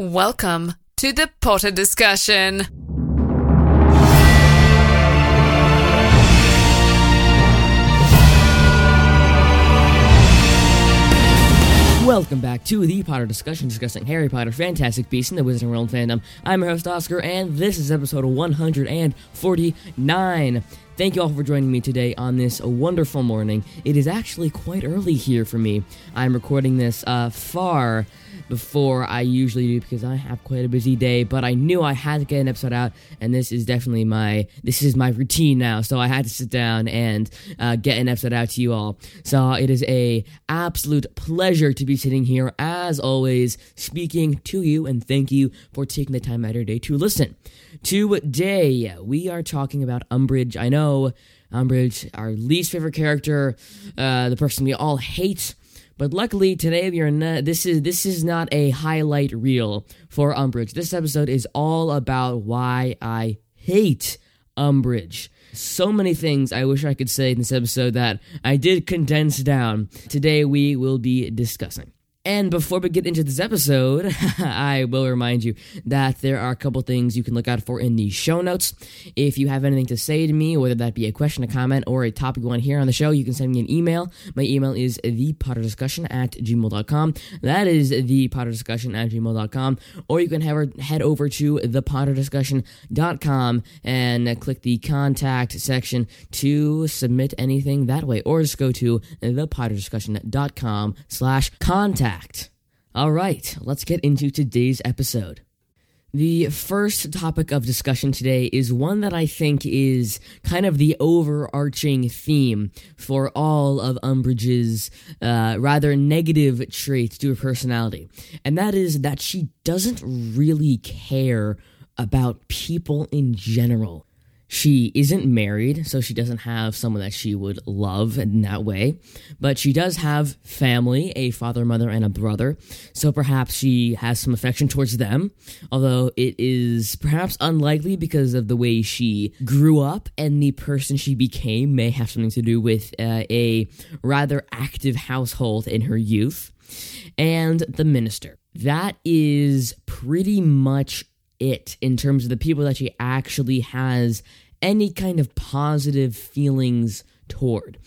Welcome to the Potter discussion. Welcome back to the Potter discussion discussing Harry Potter, Fantastic Beasts, and the Wizarding World fandom. I'm your host, Oscar, and this is episode 149. Thank you all for joining me today on this wonderful morning. It is actually quite early here for me. I'm recording this uh, far before I usually do because I have quite a busy day, but I knew I had to get an episode out, and this is definitely my this is my routine now. So I had to sit down and uh, get an episode out to you all. So it is a absolute pleasure to be sitting here as always, speaking to you, and thank you for taking the time out of your day to listen. Today we are talking about Umbridge. I know. Umbridge, our least favorite character, uh, the person we all hate, but luckily today we are not. This is this is not a highlight reel for Umbridge. This episode is all about why I hate Umbridge. So many things I wish I could say in this episode that I did condense down. Today we will be discussing. And before we get into this episode, I will remind you that there are a couple things you can look out for in the show notes. If you have anything to say to me, whether that be a question, a comment, or a topic you want to hear on the show, you can send me an email. My email is thepotterdiscussion at gmail.com. That is thepotterdiscussion at gmail.com. Or you can head over to thepotterdiscussion.com and click the contact section to submit anything that way. Or just go to thepotterdiscussion.com slash contact. All right, let's get into today's episode. The first topic of discussion today is one that I think is kind of the overarching theme for all of Umbridge's uh, rather negative traits to her personality, and that is that she doesn't really care about people in general. She isn't married, so she doesn't have someone that she would love in that way. But she does have family, a father, mother, and a brother. So perhaps she has some affection towards them. Although it is perhaps unlikely because of the way she grew up and the person she became may have something to do with uh, a rather active household in her youth. And the minister. That is pretty much it in terms of the people that she actually has any kind of positive feelings toward.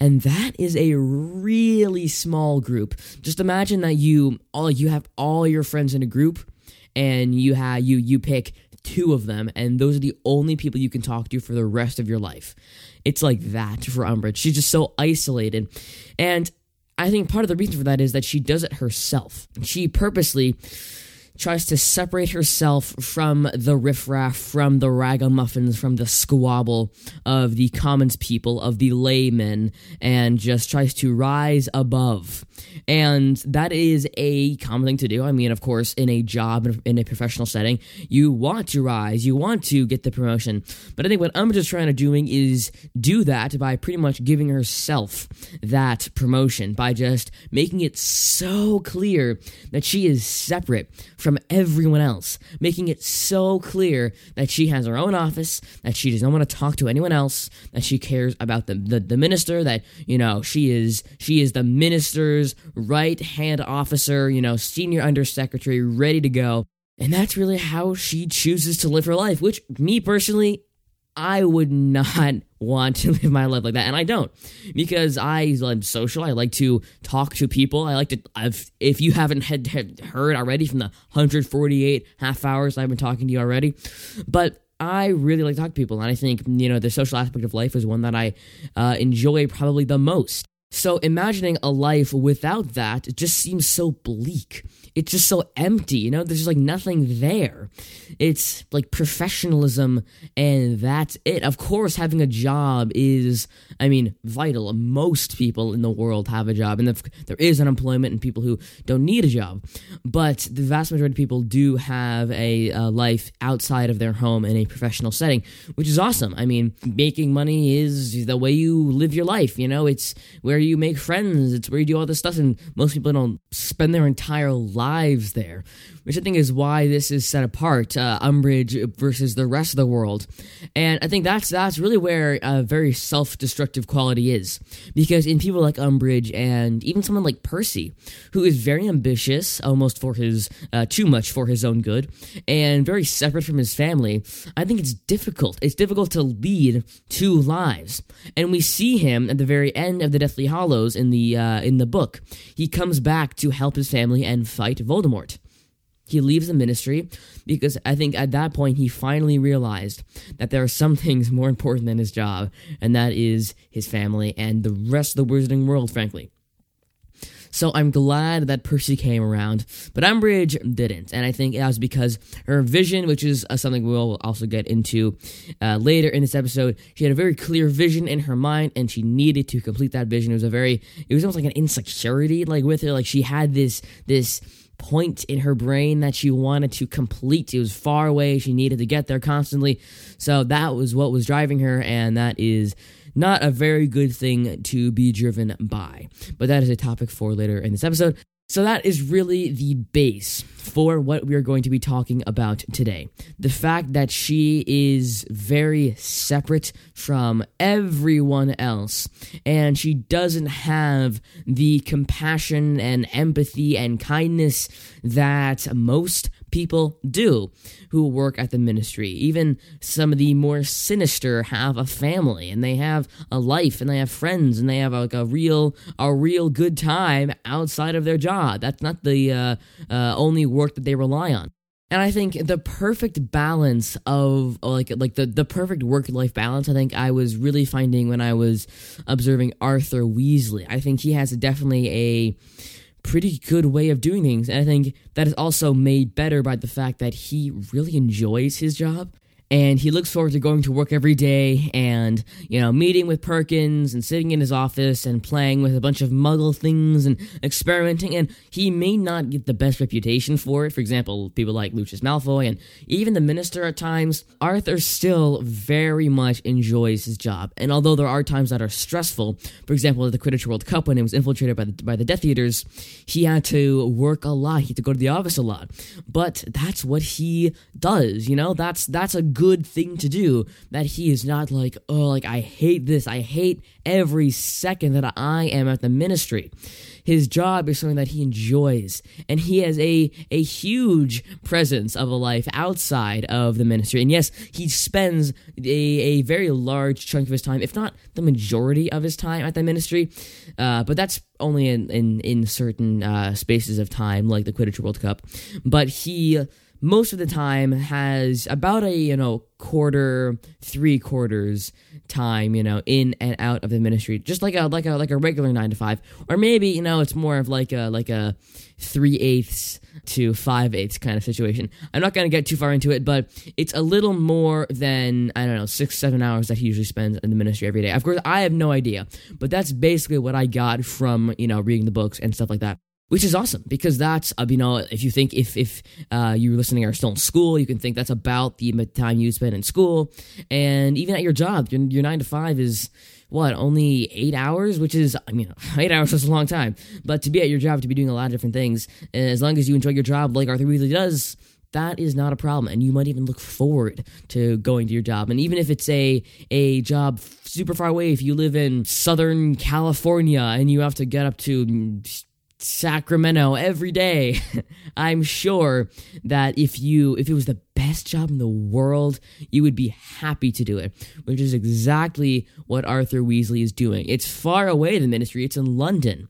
And that is a really small group. Just imagine that you all you have all your friends in a group and you have you you pick two of them and those are the only people you can talk to for the rest of your life. It's like that for Umbridge. She's just so isolated. And I think part of the reason for that is that she does it herself. She purposely tries to separate herself from the riffraff, from the ragamuffins, from the squabble of the commons people, of the laymen, and just tries to rise above. And that is a common thing to do. I mean, of course, in a job, in a professional setting, you want to rise, you want to get the promotion. But I think what Umbridge trying to doing is do that by pretty much giving herself that promotion, by just making it so clear that she is separate from everyone else, making it so clear that she has her own office, that she doesn't want to talk to anyone else, that she cares about the, the, the minister, that, you know, she is she is the minister's right hand officer, you know, senior undersecretary, ready to go. And that's really how she chooses to live her life, which me personally, I would not want to live my life like that. And I don't because I am social. I like to talk to people. I like to, I've, if you haven't had, had heard already from the 148 half hours I've been talking to you already, but I really like to talk to people. And I think, you know, the social aspect of life is one that I uh, enjoy probably the most. So imagining a life without that just seems so bleak. It's just so empty, you know? There's just like nothing there. It's like professionalism and that's it. Of course, having a job is, I mean, vital. Most people in the world have a job, and there is unemployment and people who don't need a job. But the vast majority of people do have a, life outside of their home in a professional setting, which is awesome. I mean, making money is the way you live your life, you know? It's where you make friends, it's where you do all this stuff, and most people don't spend their entire life lives there, which I think is why this is set apart, uh, Umbridge versus the rest of the world. And I think that's that's really where a very self-destructive quality is, because in people like Umbridge and even someone like Percy, who is very ambitious, almost for his uh, too much for his own good, and very separate from his family, I think it's difficult. It's difficult to lead two lives, and we see him at the very end of the Deathly Hallows in the uh, in the book. He comes back to help his family and fight Voldemort. He leaves the ministry because I think at that point he finally realized that there are some things more important than his job, and that is his family and the rest of the wizarding world, frankly. So I'm glad that Percy came around, but Umbridge didn't, and I think that was because her vision, which is uh, something we'll also get into uh, later in this episode, she had a very clear vision in her mind, and she needed to complete that vision. It was a very, it was almost like an insecurity, like with her, like she had this this point in her brain that she wanted to complete. It was far away. She needed to get there constantly. So that was what was driving her, and that is not a very good thing to be driven by. But that is a topic for later in this episode. So that is really the base for what we are going to be talking about today. The fact that she is very separate from everyone else and she doesn't have the compassion and empathy and kindness that most people do who work at the ministry. Even some of the more sinister have a family and they have a life and they have friends and they have like a real a real good time outside of their job. That's not the uh, uh, only work that they rely on. And I think the perfect balance of like like the, the perfect work life balance I think I was really finding when I was observing Arthur Weasley. I think he has definitely a pretty good way of doing things. And I think that is also made better by the fact that he really enjoys his job and he looks forward to going to work every day and you know meeting with perkins and sitting in his office and playing with a bunch of muggle things and experimenting. And he may not get the best reputation for it. For example people like lucius malfoy and even the minister at times. Arthur still very much enjoys his job. And although there are times that are stressful for example at the quidditch world cup when it was infiltrated by the, by the death eaters he had to work a lot. He had to go to the office a lot. But that's what he does you know? That's that's a good thing to do that he is not like oh like i hate this. I hate every second that i am at the ministry. His job is something that he enjoys and he has a a huge presence of a life outside of the ministry. And yes he spends a, a very large chunk of his time if not the majority of his time at the ministry uh, but that's only in in, in certain uh, spaces of time like the quidditch world cup. But he most of the time has about a you know quarter three quarters time you know in and out of the ministry. Just like a like a like a regular nine to five. Or maybe you know it's more of like a like a three eighths to five eighths kind of situation. I'm not going to get too far into it but it's a little more than i don't know six seven hours that he usually spends in the ministry every day. Of course i have no idea but that's basically what i got from you know reading the books and stuff like that which is awesome because that's uh, you know if you think if if uh, you're listening are still in school you can think that's about the time you spend in school. And even at your job your, your nine to five is what only eight hours? Which is i mean eight hours is a long time. But to be at your job to be doing a lot of different things and as long as you enjoy your job like arthur weasley does that is not a problem. And you might even look forward to going to your job. And even if it's a a job super far away if you live in southern california and you have to get up to Sacramento every day. I'm sure that if you if it was the best job in the world, you would be happy to do it, which is exactly what Arthur Weasley is doing. It's far away the ministry, it's in London.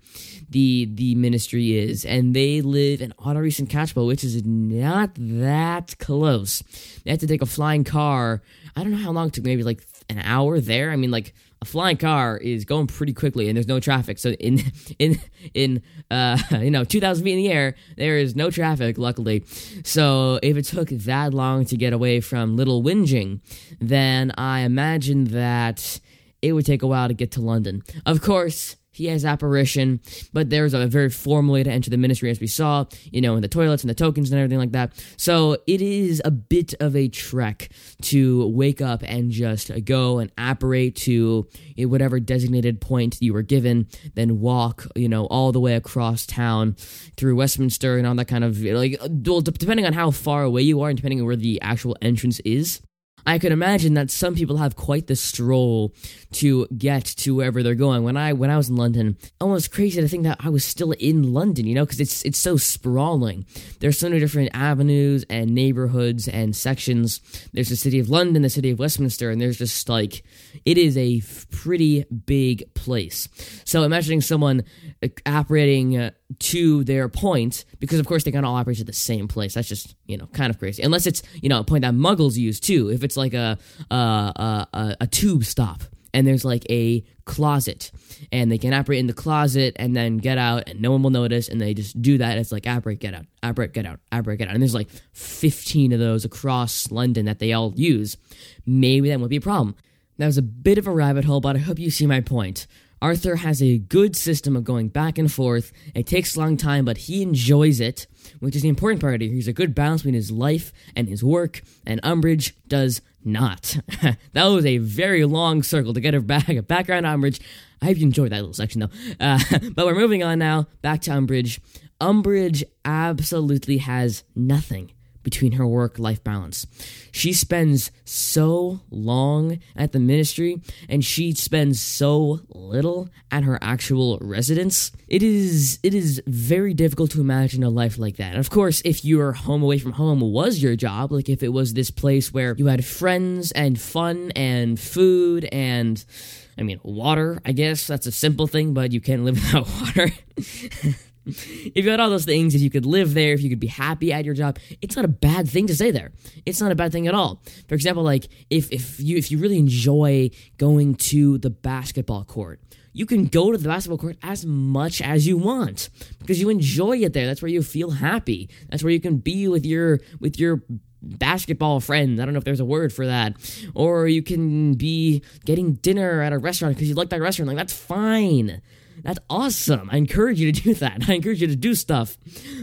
The the ministry is and they live in Ottery St. Catchpole, which is not that close. They have to take a flying car. I don't know how long it took, maybe like an hour there. I mean like a flying car is going pretty quickly and there's no traffic. So in in in uh you know 2,000 feet in the air, there is no traffic. Luckily, so if it took that long to get away from Little Whinging, then I imagine that it would take a while to get to London. Of course, he has apparition, but there's a very formal way to enter the ministry, as we saw, you know, in the toilets and the tokens and everything like that. So it is a bit of a trek to wake up and just go and apparate to whatever designated point you were given, then walk, you know, all the way across town through Westminster and all that kind of like, well, depending on how far away you are and depending on where the actual entrance is. I could imagine that some people have quite the stroll to get to wherever they're going. When I when I was in London, almost crazy to think that I was still in London, you know, because it's it's so sprawling. There's so many different avenues and neighborhoods and sections. There's the city of London, the city of Westminster, and there's just like it is a pretty big place. So imagining someone apparating uh, to their point, because of course they kind of all apparate at the same place. That's just you know kind of crazy. Unless it's you know a point that Muggles use too. If it's like a a, a, a tube stop and there's like a closet and they can apparate in the closet and then get out and no one will notice and they just do that it's like ah, apparate get out ah, apparate get out ah, apparate get out and there's like 15 of those across london that they all use maybe that would be a problem that was a bit of a rabbit hole but i hope you see my point Arthur has a good system of going back and forth. It takes a long time, but he enjoys it, which is the important part here. He's a good balance between his life and his work, and Umbridge does not. that was a very long circle to get her back. Background Umbridge. I hope you enjoyed that little section though. Uh, but we're moving on now. Back to Umbridge. Umbridge absolutely has nothing between her work life balance. She spends so long at the ministry and she spends so little at her actual residence. It is it is very difficult to imagine a life like that. And of course, if your home away from home was your job, like if it was this place where you had friends and fun and food and I mean, water, I guess that's a simple thing, but you can't live without water. if you had all those things, if you could live there, if you could be happy at your job, it's not a bad thing to say there. It's not a bad thing at all. For example, like if if you if you really enjoy going to the basketball court, you can go to the basketball court as much as you want because you enjoy it there. That's where you feel happy. That's where you can be with your with your basketball friends. I don't know if there's a word for that. Or you can be getting dinner at a restaurant because you like that restaurant. Like that's fine. That's awesome. I encourage you to do that. I encourage you to do stuff.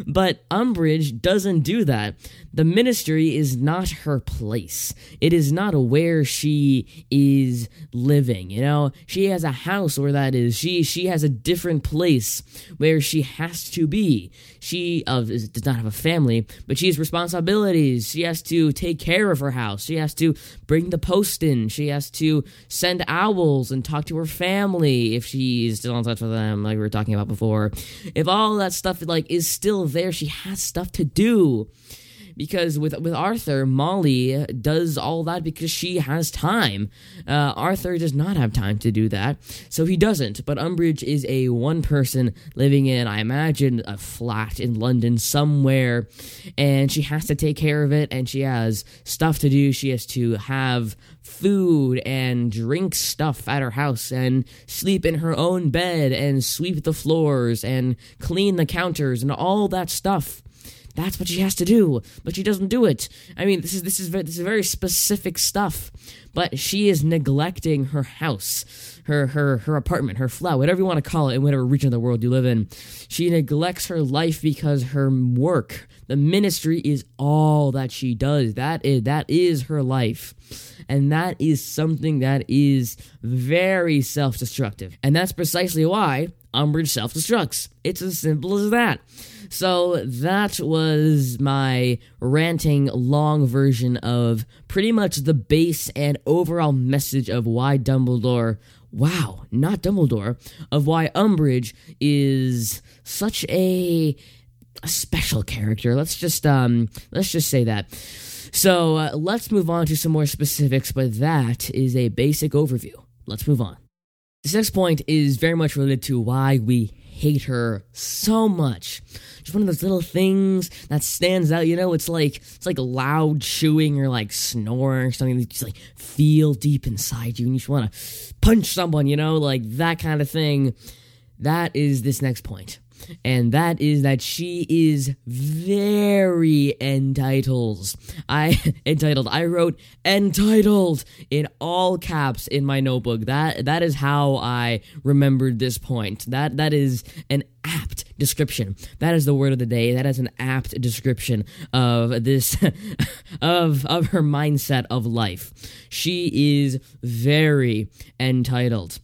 But Umbridge doesn't do that. The ministry is not her place. It is not where she is living. You know, she has a house where that is. She she has a different place where she has to be. She uh, does not have a family, but she has responsibilities. She has to take care of her house. She has to bring the post in. She has to send owls and talk to her family if she's still in touch with them, like we were talking about before. If all that stuff like is still there, she has stuff to do because with with Arthur, Molly does all that because she has time. Uh, Arthur does not have time to do that, so he doesn't. But Umbridge is a one person living in, I imagine, a flat in London somewhere, and she has to take care of it, and she has stuff to do. She has to have food and drink stuff at her house and sleep in her own bed and sweep the floors and clean the counters and all that stuff. That's what she has to do, but she doesn't do it. I mean, this is this is this is very specific stuff, but she is neglecting her house, her her her apartment, her flat, whatever you want to call it, in whatever region of the world you live in. She neglects her life because her work, the ministry, is all that she does. That is that is her life. And that is something that is very self destructive. And that's precisely why Umbridge self destructs. It's as simple as that. So that was my ranting long version of pretty much the base and overall message of why Dumbledore, wow, not Dumbledore, of why Umbridge is such a, a special character. Let's just um let's just say that. So uh, let's move on to some more specifics, but that is a basic overview. Let's move on. This next point is very much related to why we hate her so much. Just one of those little things that stands out, you know, it's like it's like loud chewing or like snoring or something that you just like feel deep inside you and you just wanna punch someone, you know, like that kind of thing. That is this next point. And that is that she is very entitled. I entitled. I wrote entitled in all caps in my notebook. That that is how I remembered this point. That that is an apt description. That is the word of the day. That is an apt description of this of of her mindset of life. She is very entitled.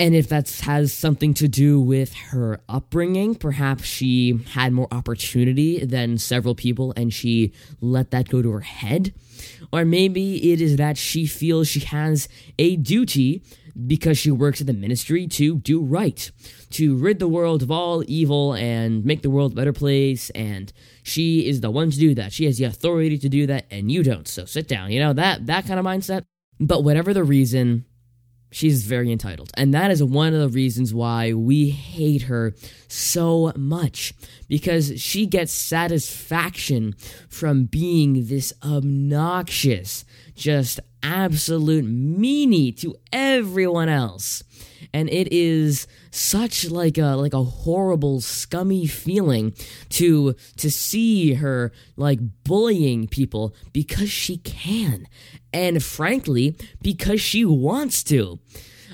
And if that has something to do with her upbringing, perhaps she had more opportunity than several people and she let that go to her head. Or maybe it is that she feels she has a duty because she works at the ministry to do right, to rid the world of all evil and make the world a better place. And she is the one to do that. She has the authority to do that, and you don't. So sit down. You know that that kind of mindset. But whatever the reason, She's very entitled. And that is one of the reasons why we hate her so much. Because she gets satisfaction from being this obnoxious, just absolute meanie to everyone else. And it is such like a like a horrible scummy feeling to to see her like bullying people because she can and frankly because she wants to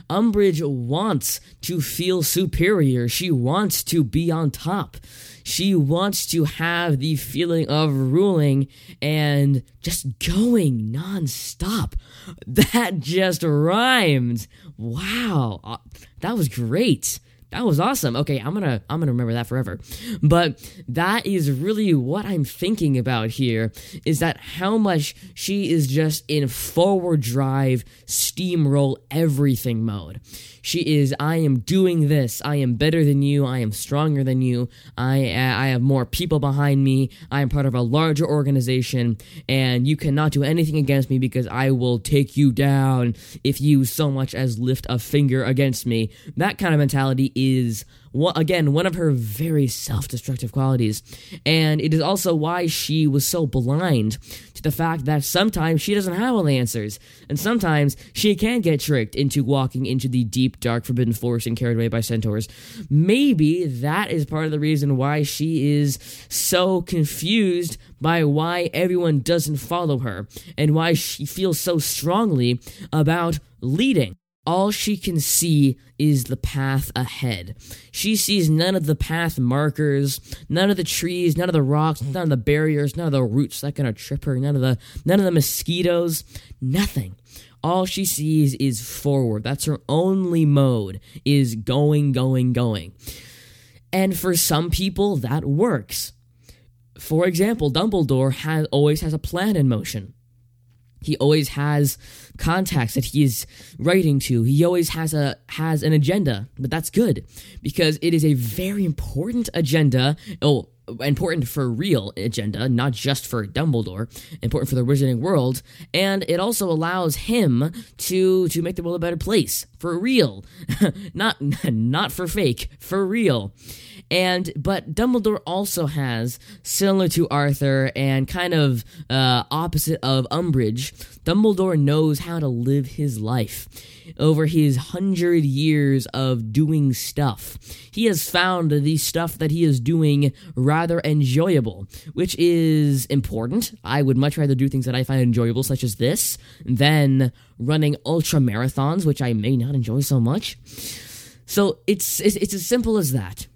Umbridge wants to feel superior. She wants to be on top. She wants to have the feeling of ruling and just going nonstop. That just rhymed. Wow. Uh, that was great that was awesome. Okay, I'm gonna I'm gonna remember that forever. But that is really what I'm thinking about here is that how much she is just in forward drive, steamroll everything mode. She is I am doing this. I am better than you. I am stronger than you. I uh, I have more people behind me. I am part of a larger organization and you cannot do anything against me because I will take you down if you so much as lift a finger against me. That kind of mentality is again one of her very self-destructive qualities. And it is also why she was so blind to the fact that sometimes she doesn't have all the answers. And sometimes she can get tricked into walking into the deep dark forbidden forest and carried away by centaurs. Maybe that is part of the reason why she is so confused by why everyone doesn't follow her and why she feels so strongly about leading all she can see is the path ahead. She sees none of the path markers, none of the trees, none of the rocks, none of the barriers, none of the roots that are gonna trip her, none of the none of the mosquitoes, nothing. All she sees is forward. That's her only mode is going, going, going. And for some people that works. For example, Dumbledore has always has a plan in motion. He always has contacts that he is writing to. He always has a has an agenda, but that's good because it is a very important agenda. Oh, important for real agenda, not just for Dumbledore, important for the wizarding world, and it also allows him to to make the world a better place for real, not not for fake, for real. And but Dumbledore also has similar to Arthur and kind of uh, opposite of Umbridge. Dumbledore knows how to live his life over his hundred years of doing stuff. He has found the stuff that he is doing rather enjoyable, which is important. I would much rather do things that I find enjoyable, such as this, than running ultra marathons, which I may not enjoy so much. So it's it's, it's as simple as that.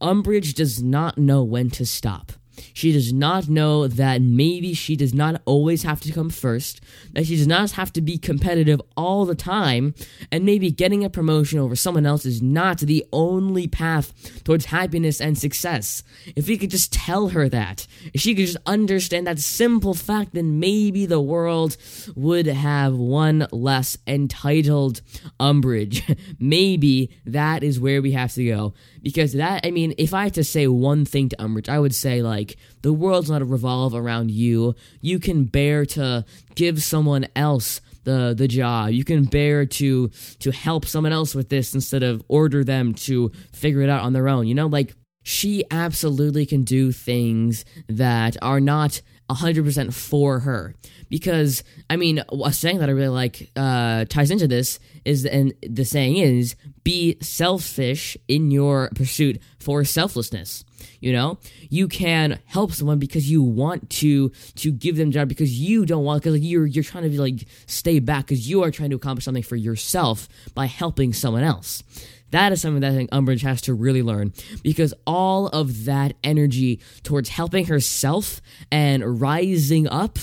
Umbridge does not know when to stop. She does not know that maybe she does not always have to come first, that she does not have to be competitive all the time, and maybe getting a promotion over someone else is not the only path towards happiness and success. If we could just tell her that, if she could just understand that simple fact, then maybe the world would have one less entitled Umbridge. maybe that is where we have to go. Because that, I mean, if I had to say one thing to Umbridge, I would say, like, the world's not a revolve around you. You can bear to give someone else the the job. You can bear to to help someone else with this instead of order them to figure it out on their own. You know, like she absolutely can do things that are not 100% for her. Because, I mean, a saying that I really like uh, ties into this is, and the saying is, be selfish in your pursuit for selflessness. You know, you can help someone because you want to to give them job because you don't want because like, you're you're trying to be like stay back because you are trying to accomplish something for yourself by helping someone else. That is something that I think Umbridge has to really learn because all of that energy towards helping herself and rising up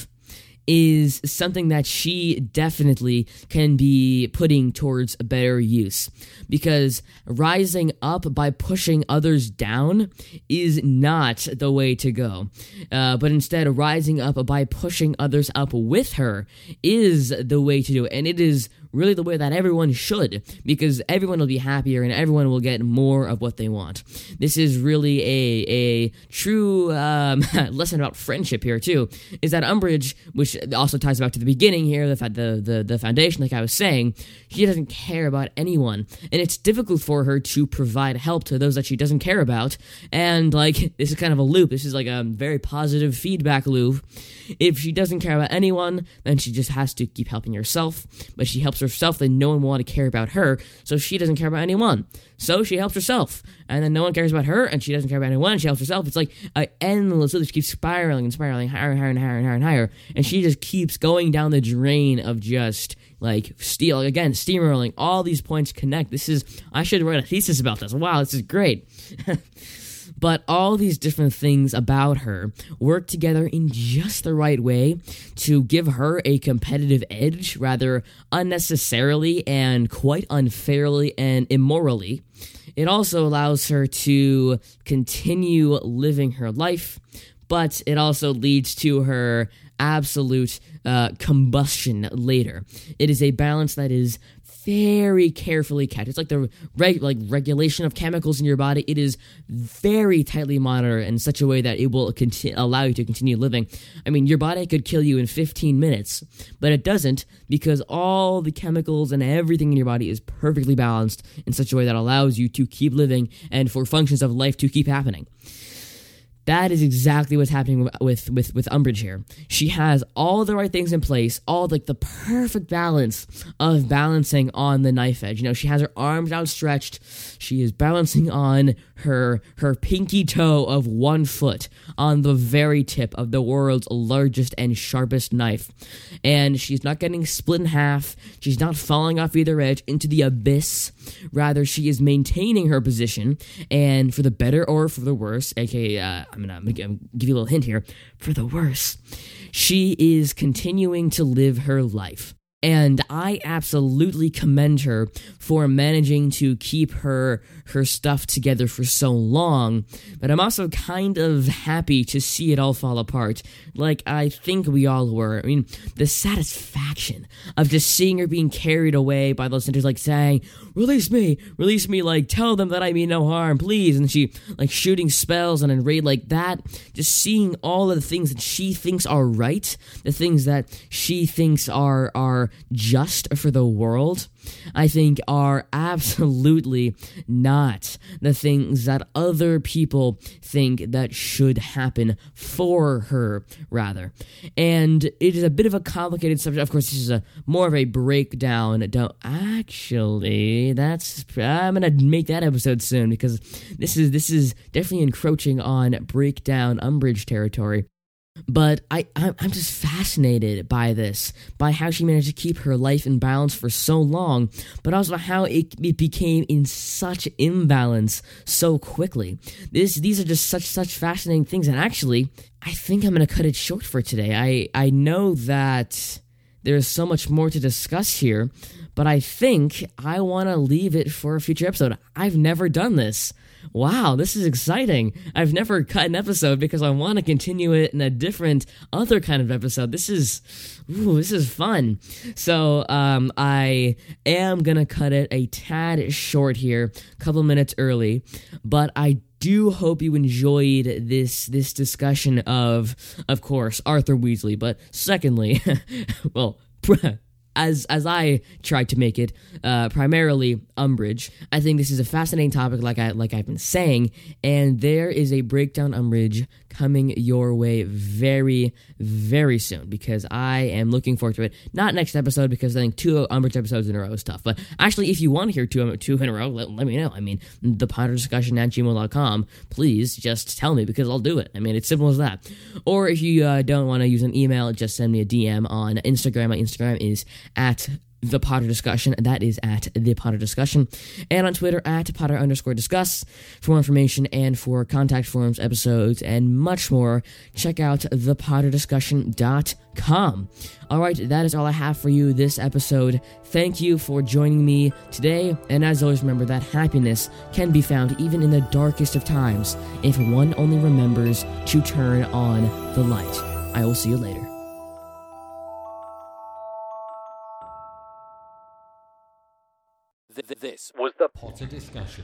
is something that she definitely can be putting towards a better use. Because rising up by pushing others down is not the way to go. Uh, but instead, rising up by pushing others up with her is the way to do it. And it is really the way that everyone should, because everyone will be happier and everyone will get more of what they want. This is really a, a true um, lesson about friendship here, too, is that Umbridge, which also ties back to the beginning here, the, the, the, the foundation, like I was saying, she doesn't care about anyone. And it's difficult for her to provide help to those that she doesn't care about. And, like, this is kind of a loop. This is like a very positive feedback loop. If she doesn't care about anyone, then she just has to keep helping herself. But she helps herself, then no one will want to care about her. So she doesn't care about anyone. So she helps herself. And then no one cares about her, and she doesn't care about anyone, she helps herself. It's like an endless loop. She keeps spiraling and spiraling higher and higher and higher and higher and higher. And she just keeps going down the drain of just like steel again steamrolling all these points connect this is i should write a thesis about this wow this is great but all these different things about her work together in just the right way to give her a competitive edge rather unnecessarily and quite unfairly and immorally it also allows her to continue living her life but it also leads to her absolute uh, combustion later. It is a balance that is very carefully kept. It's like the reg- like regulation of chemicals in your body. It is very tightly monitored in such a way that it will conti- allow you to continue living. I mean, your body could kill you in 15 minutes, but it doesn't because all the chemicals and everything in your body is perfectly balanced in such a way that allows you to keep living and for functions of life to keep happening. That is exactly what's happening with with with Umbridge here. She has all the right things in place, all like the perfect balance of balancing on the knife edge. You know, she has her arms outstretched. She is balancing on her her pinky toe of one foot on the very tip of the world's largest and sharpest knife. And she's not getting split in half. She's not falling off either edge into the abyss. Rather, she is maintaining her position, and for the better or for the worse, aka uh, I'm gonna, I'm gonna give you a little hint here. For the worse, she is continuing to live her life. And I absolutely commend her for managing to keep her her stuff together for so long. But I'm also kind of happy to see it all fall apart, like I think we all were. I mean, the satisfaction of just seeing her being carried away by those centaurs, like saying, "Release me, release me!" Like tell them that I mean no harm, please. And she like shooting spells and raid like that. Just seeing all of the things that she thinks are right, the things that she thinks are are just for the world, I think are absolutely not the things that other people think that should happen for her, rather. And it is a bit of a complicated subject. Of course, this is a more of a breakdown. Don't actually. That's I'm gonna make that episode soon because this is this is definitely encroaching on breakdown Umbridge territory. But I, I'm just fascinated by this, by how she managed to keep her life in balance for so long, but also how it, it became in such imbalance so quickly. This, these are just such such fascinating things, and actually, I think I'm gonna cut it short for today. I I know that there's so much more to discuss here, but I think I want to leave it for a future episode. I've never done this wow, this is exciting. I've never cut an episode because I want to continue it in a different other kind of episode. This is ooh, this is fun. So um, I am gonna cut it a tad short here, a couple minutes early, but I do hope you enjoyed this this discussion of of course Arthur Weasley, but secondly, well as as I tried to make it, uh, primarily Umbridge. I think this is a fascinating topic, like I like I've been saying, and there is a breakdown Umbridge coming your way very very soon because I am looking forward to it. Not next episode because I think two Umbridge episodes in a row is tough, but actually, if you want to hear two two in a row, let, let me know. I mean, the Potter discussion at gmail.com. Please just tell me because I'll do it. I mean, it's simple as that. Or if you uh, don't want to use an email, just send me a DM on Instagram. My Instagram is at the Potter Discussion. That is at the Potter Discussion. And on Twitter at Potter underscore discuss. For more information and for contact forms, episodes, and much more, check out thepotterdiscussion.com. All right, that is all I have for you this episode. Thank you for joining me today. And as always, remember that happiness can be found even in the darkest of times if one only remembers to turn on the light. I will see you later. This was the Potter Discussion.